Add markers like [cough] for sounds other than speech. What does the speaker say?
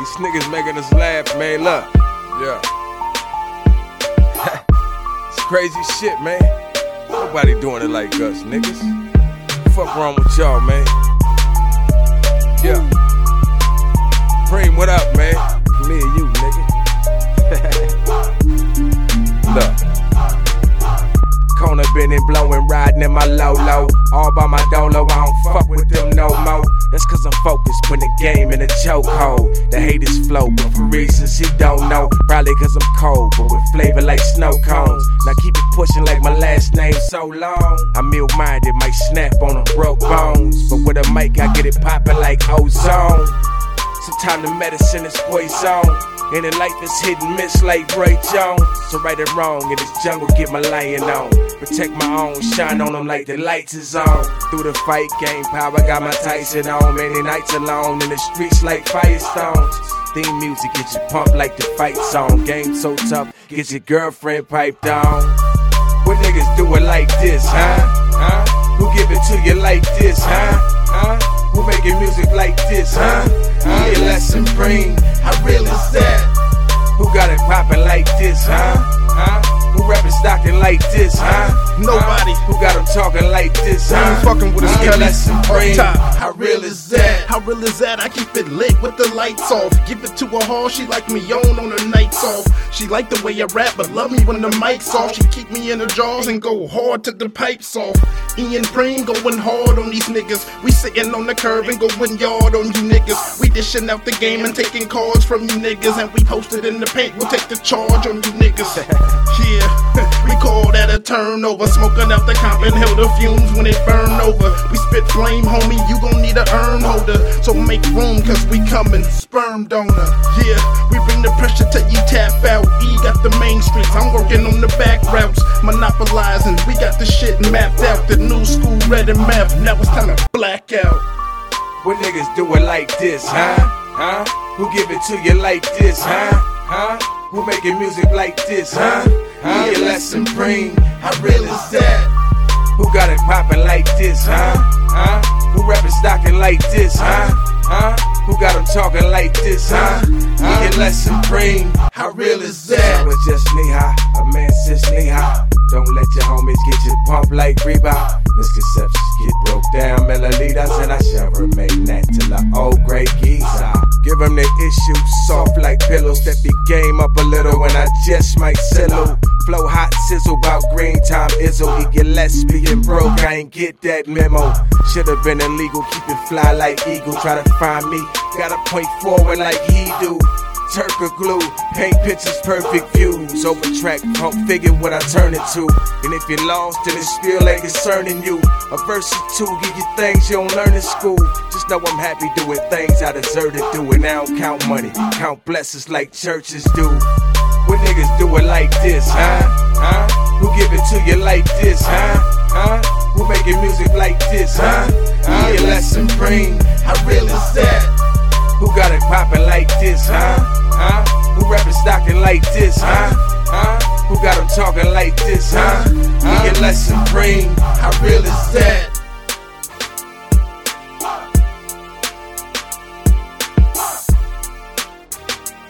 These niggas making us laugh, man. Look, yeah. [laughs] it's crazy shit, man. Nobody doing it like us, niggas. Fuck wrong with y'all, man. Yeah. Preem, what up, man? Me and you, nigga. [laughs] Look. corner been and blowing, riding in my low low. All by my dolo, I don't fuck with them no more. That's cause I'm focused, putting the game in a chokehold. The haters flow, but for reasons he don't know. Probably cause I'm cold, but with flavor like snow cones. Now keep it pushing like my last name so long. I'm ill minded, might snap on a broke bones. But with a mic, I get it popping like ozone. Sometimes the medicine is poison. And in life is hit and miss like Roy Jones. So right or wrong, in this jungle, get my lion on. Protect my own, shine on them like the lights is on. Through the fight, game power, got my Tyson on. Many nights alone in the streets like firestones. Theme music get you pumped like the fight song. Game so tough, get your girlfriend piped on. What niggas do it like this, huh? Huh? Who give it to you like this, huh? Huh? Who making music like this, huh? Yeah, lesson bring. How real is that? Who got it poppin' like this, huh? Huh? Who rapping Stockton like this, huh? Nobody. Who got them talking like this, huh? I'm fucking with a Yeah, skelly lesson up bring. top. How real is that? How real is that? I keep it lit with the lights off. Give it to her hard, she like me on on her nights off. She like the way I rap, but love me when the mic's off. She keep me in her jaws and go hard till the pipes off. Ian Preem going hard on these niggas. We sitting on the curb and going yard on you niggas. We dishing out the game and taking cards from you niggas. And we posted in the paint, we'll take the charge on you niggas. [laughs] yeah, [laughs] we call that a turnover. Smoking out the comp and held the fumes when it burn over. We spit flame, homie, you gon' need a urn holder. So make room, cause we coming. Sperm donor. Yeah, we the pressure till you tap out. E got the main streets, I'm working on the back routes. Monopolizing, we got the shit mapped out. The new school read and math, now it's time to black out. What niggas do it like this, huh? Huh? Who give it to you like this, huh? Huh? Who making music like this, huh? Huh? Yeah, lesson bring. How real is that? Who got it poppin' like this, huh? Huh? Who rapping Stockton like this, huh? Huh? Who got them talking like this, huh? Yeah, lesson bring. How real is that? It's just knee high, a man sits knee high. Don't let your homies get you pumped like Reebok. Misconceptions get broke down, milliliters, and I shall remain that till I old great geezer. Give them the issue soft like pillows. Step your game up a little when I just might settle. Flow hot sizzle about green time izzle. Get less being broke, I ain't get that memo. Should've been illegal, keep it fly like eagle. Try to find me, gotta point forward like he do. Turk or glue, paint pictures, perfect views. Over track, pump figure what I turn it to. And if you're lost, then it still ain't concerning you. A verse or two, give you things you don't learn in school. Just know I'm happy doing things I deserve to do. And I don't count money, count blessings like churches do. What niggas do it like this, huh? Huh? Who give it to you like this, huh? Huh? Who making music like this, huh? Yeah, lesson bring. How real is that? Who got it poppin' like this, huh? Huh? Who rapping Stockton like this, huh? Huh? Who got them talking like this, huh? Yeah, lesson bring. How real is that?